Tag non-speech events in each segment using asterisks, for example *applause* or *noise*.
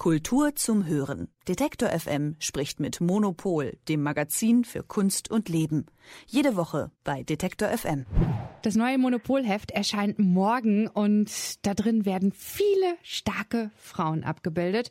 Kultur zum Hören. Detektor FM spricht mit Monopol, dem Magazin für Kunst und Leben. Jede Woche bei Detektor FM. Das neue Monopolheft erscheint morgen und da drin werden viele starke Frauen abgebildet.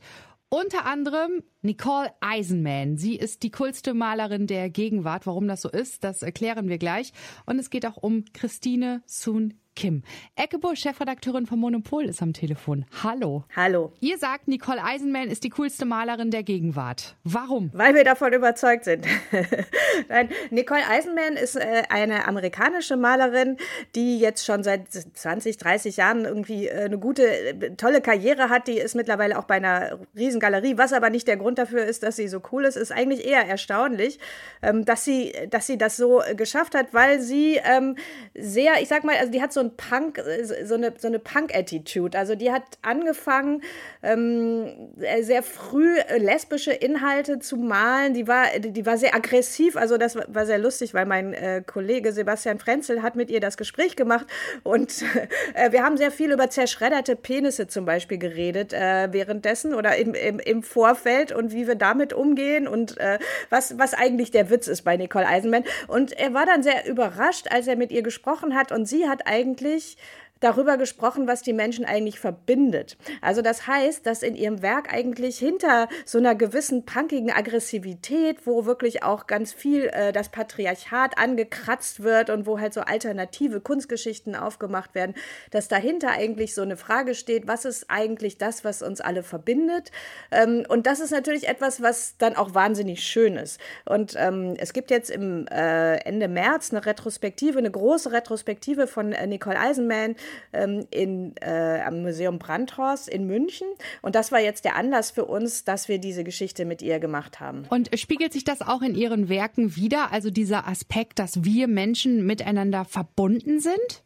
Unter anderem Nicole Eisenman. Sie ist die coolste Malerin der Gegenwart. Warum das so ist, das erklären wir gleich. Und es geht auch um Christine Soon Kim. Eckebusch, Chefredakteurin von Monopol, ist am Telefon. Hallo. Hallo. Ihr sagt, Nicole Eisenman ist die coolste Malerin der Gegenwart. Warum? Weil wir davon überzeugt sind. *laughs* Nein, Nicole Eisenman ist äh, eine amerikanische Malerin, die jetzt schon seit 20, 30 Jahren irgendwie äh, eine gute, äh, tolle Karriere hat. Die ist mittlerweile auch bei einer Riesengalerie. Was aber nicht der Grund dafür ist, dass sie so cool ist, ist eigentlich eher erstaunlich, ähm, dass, sie, dass sie das so geschafft hat, weil sie ähm, sehr, ich sag mal, also die hat so ein Punk, äh, so eine, so eine Punk-Attitude. Also die hat angefangen, ähm, sehr früh äh, lesbische Inhalte zu malen. Die war, die war sehr aggressiv. Also das war sehr lustig, weil mein äh, Kollege Sebastian Frenzel hat mit ihr das Gespräch gemacht und *laughs* äh, wir haben sehr viel über zerschredderte Penisse zum Beispiel geredet äh, währenddessen oder im, im, im, Vorfeld und wie wir damit umgehen und äh, was, was eigentlich der Witz ist bei Nicole Eisenman. Und er war dann sehr überrascht, als er mit ihr gesprochen hat und sie hat eigentlich eigentlich darüber gesprochen, was die Menschen eigentlich verbindet. Also das heißt, dass in ihrem Werk eigentlich hinter so einer gewissen punkigen Aggressivität, wo wirklich auch ganz viel äh, das Patriarchat angekratzt wird und wo halt so alternative Kunstgeschichten aufgemacht werden, dass dahinter eigentlich so eine Frage steht, was ist eigentlich das, was uns alle verbindet? Ähm, und das ist natürlich etwas, was dann auch wahnsinnig schön ist. Und ähm, es gibt jetzt im äh, Ende März eine Retrospektive, eine große Retrospektive von äh, Nicole Eisenman, ähm, in, äh, am Museum Brandhorst in München. Und das war jetzt der Anlass für uns, dass wir diese Geschichte mit ihr gemacht haben. Und spiegelt sich das auch in Ihren Werken wieder? Also dieser Aspekt, dass wir Menschen miteinander verbunden sind?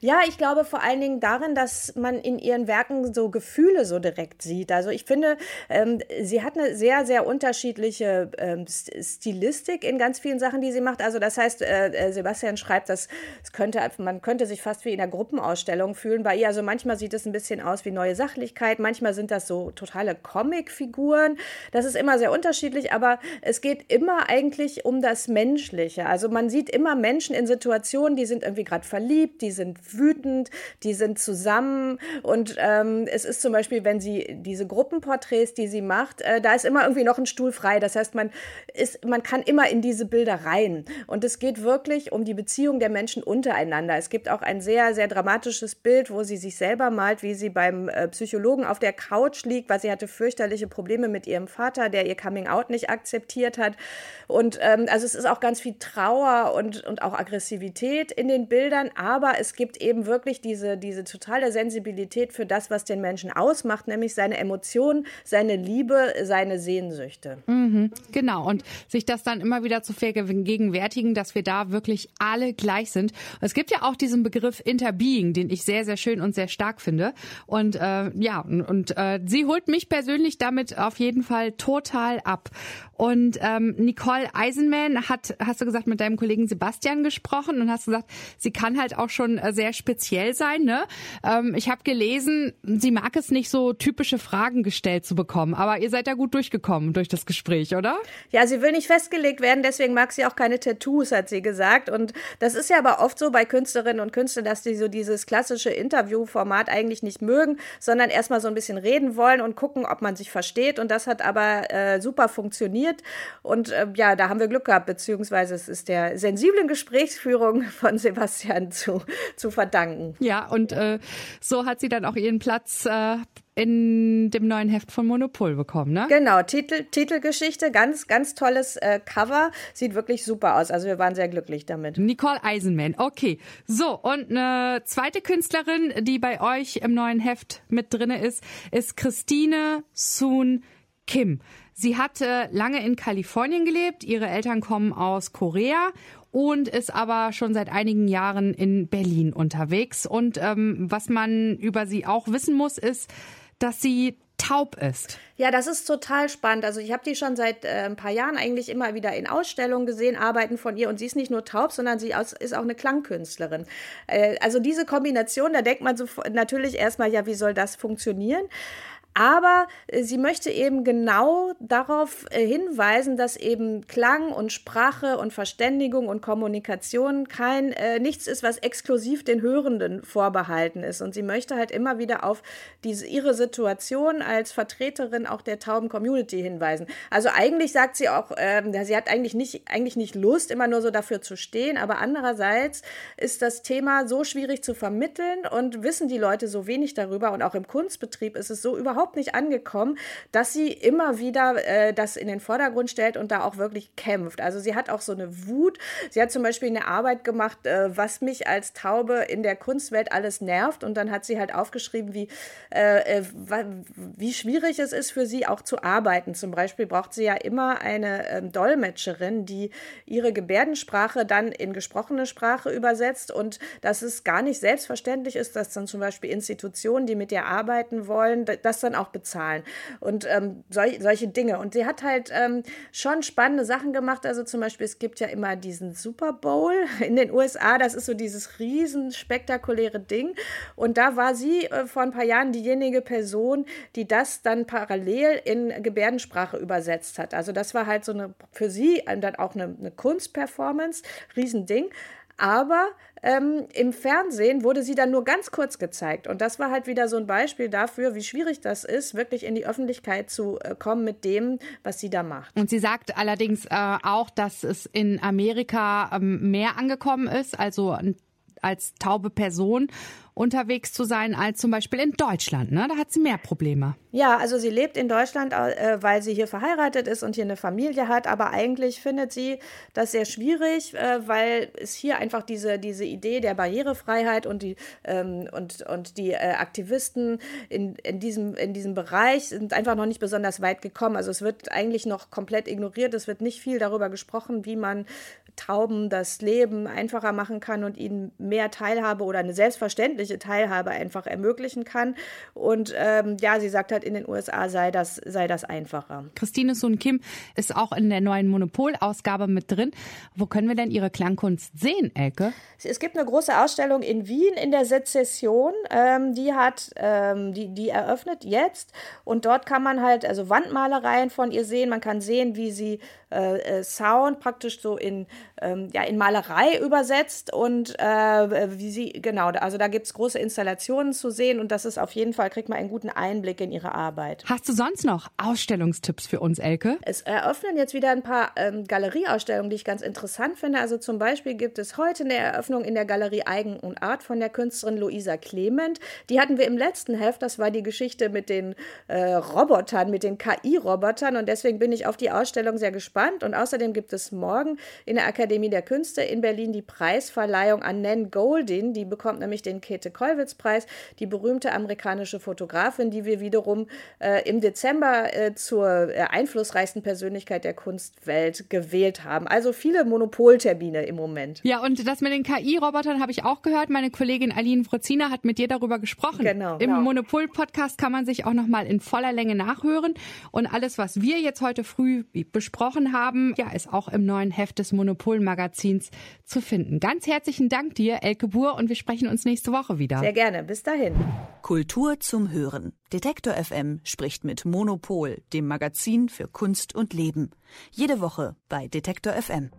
Ja, ich glaube vor allen Dingen darin, dass man in ihren Werken so Gefühle so direkt sieht. Also ich finde, ähm, sie hat eine sehr, sehr unterschiedliche ähm, Stilistik in ganz vielen Sachen, die sie macht. Also das heißt, äh, äh, Sebastian schreibt, dass es könnte, man könnte sich fast wie in einer Gruppenausstellung fühlen bei ihr. Also manchmal sieht es ein bisschen aus wie neue Sachlichkeit, manchmal sind das so totale Comicfiguren. Das ist immer sehr unterschiedlich, aber es geht immer eigentlich um das Menschliche. Also man sieht immer Menschen in Situationen, die sind irgendwie gerade verliebt, die sind wütend, die sind zusammen und ähm, es ist zum Beispiel, wenn sie diese Gruppenporträts, die sie macht, äh, da ist immer irgendwie noch ein Stuhl frei. Das heißt, man ist, man kann immer in diese Bilder rein und es geht wirklich um die Beziehung der Menschen untereinander. Es gibt auch ein sehr, sehr dramatisches Bild, wo sie sich selber malt, wie sie beim äh, Psychologen auf der Couch liegt, weil sie hatte fürchterliche Probleme mit ihrem Vater, der ihr Coming Out nicht akzeptiert hat. Und ähm, also es ist auch ganz viel Trauer und, und auch Aggressivität in den Bildern, aber es gibt eben wirklich diese, diese totale Sensibilität für das, was den Menschen ausmacht, nämlich seine Emotionen, seine Liebe, seine Sehnsüchte. Mhm, genau. Und sich das dann immer wieder zu vergegenwärtigen, dass wir da wirklich alle gleich sind. Es gibt ja auch diesen Begriff Interbeing, den ich sehr, sehr schön und sehr stark finde. Und äh, ja, und, und äh, sie holt mich persönlich damit auf jeden Fall total ab. Und ähm, Nicole Eisenman hat, hast du gesagt, mit deinem Kollegen Sebastian gesprochen und hast gesagt, sie kann halt auch schon äh, sehr speziell sein. Ne? Ähm, ich habe gelesen, sie mag es nicht so typische Fragen gestellt zu bekommen, aber ihr seid da gut durchgekommen durch das Gespräch, oder? Ja, sie will nicht festgelegt werden, deswegen mag sie auch keine Tattoos, hat sie gesagt. Und das ist ja aber oft so bei Künstlerinnen und Künstlern, dass die so dieses klassische Interviewformat eigentlich nicht mögen, sondern erstmal so ein bisschen reden wollen und gucken, ob man sich versteht. Und das hat aber äh, super funktioniert. Und äh, ja, da haben wir Glück gehabt, beziehungsweise es ist der sensiblen Gesprächsführung *laughs* von Sebastian zu, zu verdanken. Ja, und äh, so hat sie dann auch ihren Platz äh, in dem neuen Heft von Monopol bekommen, ne? Genau, Titel, Titelgeschichte, ganz, ganz tolles äh, Cover. Sieht wirklich super aus. Also wir waren sehr glücklich damit. Nicole Eisenman, okay. So, und eine zweite Künstlerin, die bei euch im neuen Heft mit drinne ist, ist Christine Soon Kim. Sie hatte lange in Kalifornien gelebt. Ihre Eltern kommen aus Korea und ist aber schon seit einigen Jahren in Berlin unterwegs. Und ähm, was man über sie auch wissen muss, ist, dass sie taub ist. Ja, das ist total spannend. Also ich habe die schon seit äh, ein paar Jahren eigentlich immer wieder in Ausstellungen gesehen, Arbeiten von ihr. Und sie ist nicht nur taub, sondern sie ist auch eine Klangkünstlerin. Äh, also diese Kombination, da denkt man so natürlich erstmal, ja, wie soll das funktionieren? Aber äh, sie möchte eben genau darauf äh, hinweisen, dass eben Klang und Sprache und Verständigung und Kommunikation kein äh, nichts ist, was exklusiv den Hörenden vorbehalten ist. Und sie möchte halt immer wieder auf diese, ihre Situation als Vertreterin auch der tauben Community hinweisen. Also eigentlich sagt sie auch, äh, sie hat eigentlich nicht, eigentlich nicht Lust, immer nur so dafür zu stehen, aber andererseits ist das Thema so schwierig zu vermitteln und wissen die Leute so wenig darüber und auch im Kunstbetrieb ist es so überhaupt nicht angekommen, dass sie immer wieder äh, das in den Vordergrund stellt und da auch wirklich kämpft. Also sie hat auch so eine Wut. Sie hat zum Beispiel eine Arbeit gemacht, äh, was mich als Taube in der Kunstwelt alles nervt und dann hat sie halt aufgeschrieben, wie, äh, äh wie schwierig es ist für sie auch zu arbeiten. Zum Beispiel braucht sie ja immer eine ähm, Dolmetscherin, die ihre Gebärdensprache dann in gesprochene Sprache übersetzt und dass es gar nicht selbstverständlich ist, dass dann zum Beispiel Institutionen, die mit ihr arbeiten wollen, das dann auch bezahlen und ähm, sol solche Dinge. Und sie hat halt ähm, schon spannende Sachen gemacht. Also zum Beispiel, es gibt ja immer diesen Super Bowl *laughs* in den USA. Das ist so dieses riesen spektakuläre Ding. Und da war sie äh, vor ein paar Jahren diejenige Person, die das dann parallel in Gebärdensprache übersetzt hat. Also das war halt so eine für sie dann auch eine, eine Kunstperformance, Riesending. Aber ähm, im Fernsehen wurde sie dann nur ganz kurz gezeigt. Und das war halt wieder so ein Beispiel dafür, wie schwierig das ist, wirklich in die Öffentlichkeit zu äh, kommen mit dem, was sie da macht. Und sie sagt allerdings äh, auch, dass es in Amerika ähm, mehr angekommen ist, also als taube Person unterwegs zu sein als zum Beispiel in Deutschland. Ne? Da hat sie mehr Probleme. Ja, also sie lebt in Deutschland, äh, weil sie hier verheiratet ist und hier eine Familie hat. Aber eigentlich findet sie das sehr schwierig, äh, weil es hier einfach diese, diese Idee der Barrierefreiheit und die, ähm, und, und die äh, Aktivisten in, in, diesem, in diesem Bereich sind einfach noch nicht besonders weit gekommen. Also es wird eigentlich noch komplett ignoriert. Es wird nicht viel darüber gesprochen, wie man Tauben das Leben einfacher machen kann und ihnen mehr Teilhabe oder eine selbstverständliche Teilhabe einfach ermöglichen kann. Und ähm, ja, sie sagt halt, in den USA sei das, sei das einfacher. Christine Sun Kim ist auch in der neuen Monopol-Ausgabe mit drin. Wo können wir denn ihre Klangkunst sehen, Elke? Es gibt eine große Ausstellung in Wien in der Sezession. Ähm, die hat, ähm, die, die eröffnet jetzt. Und dort kann man halt, also Wandmalereien von ihr sehen. Man kann sehen, wie sie äh, äh, Sound praktisch so in, ähm, ja, in Malerei übersetzt und äh, wie sie, genau, also da gibt es große Installationen zu sehen und das ist auf jeden Fall, kriegt man einen guten Einblick in ihre Arbeit. Hast du sonst noch Ausstellungstipps für uns, Elke? Es eröffnen jetzt wieder ein paar ähm, Galerieausstellungen, die ich ganz interessant finde. Also zum Beispiel gibt es heute eine Eröffnung in der Galerie Eigen und Art von der Künstlerin Luisa Clement. Die hatten wir im letzten Heft, das war die Geschichte mit den äh, Robotern, mit den KI-Robotern und deswegen bin ich auf die Ausstellung sehr gespannt gespannt. Und außerdem gibt es morgen in der Akademie der Künste in Berlin die Preisverleihung an Nan Goldin. Die bekommt nämlich den Käthe-Kollwitz-Preis, die berühmte amerikanische Fotografin, die wir wiederum äh, im Dezember äh, zur äh, einflussreichsten Persönlichkeit der Kunstwelt gewählt haben. Also viele Monopoltermine im Moment. Ja, und das mit den KI-Robotern habe ich auch gehört. Meine Kollegin Aline Frozina hat mit dir darüber gesprochen. Genau. Im genau. Monopol-Podcast kann man sich auch nochmal in voller Länge nachhören. Und alles, was wir jetzt heute früh besprochen haben, ja, ist auch im neuen Heft des Monopol-Magazins zu finden. Ganz herzlichen Dank dir, Elke Buhr, und wir sprechen uns nächste Woche wieder. Sehr gerne. Bis dahin. Kultur zum Hören. Detektor FM spricht mit Monopol, dem Magazin für Kunst und Leben. Jede Woche bei Detektor FM.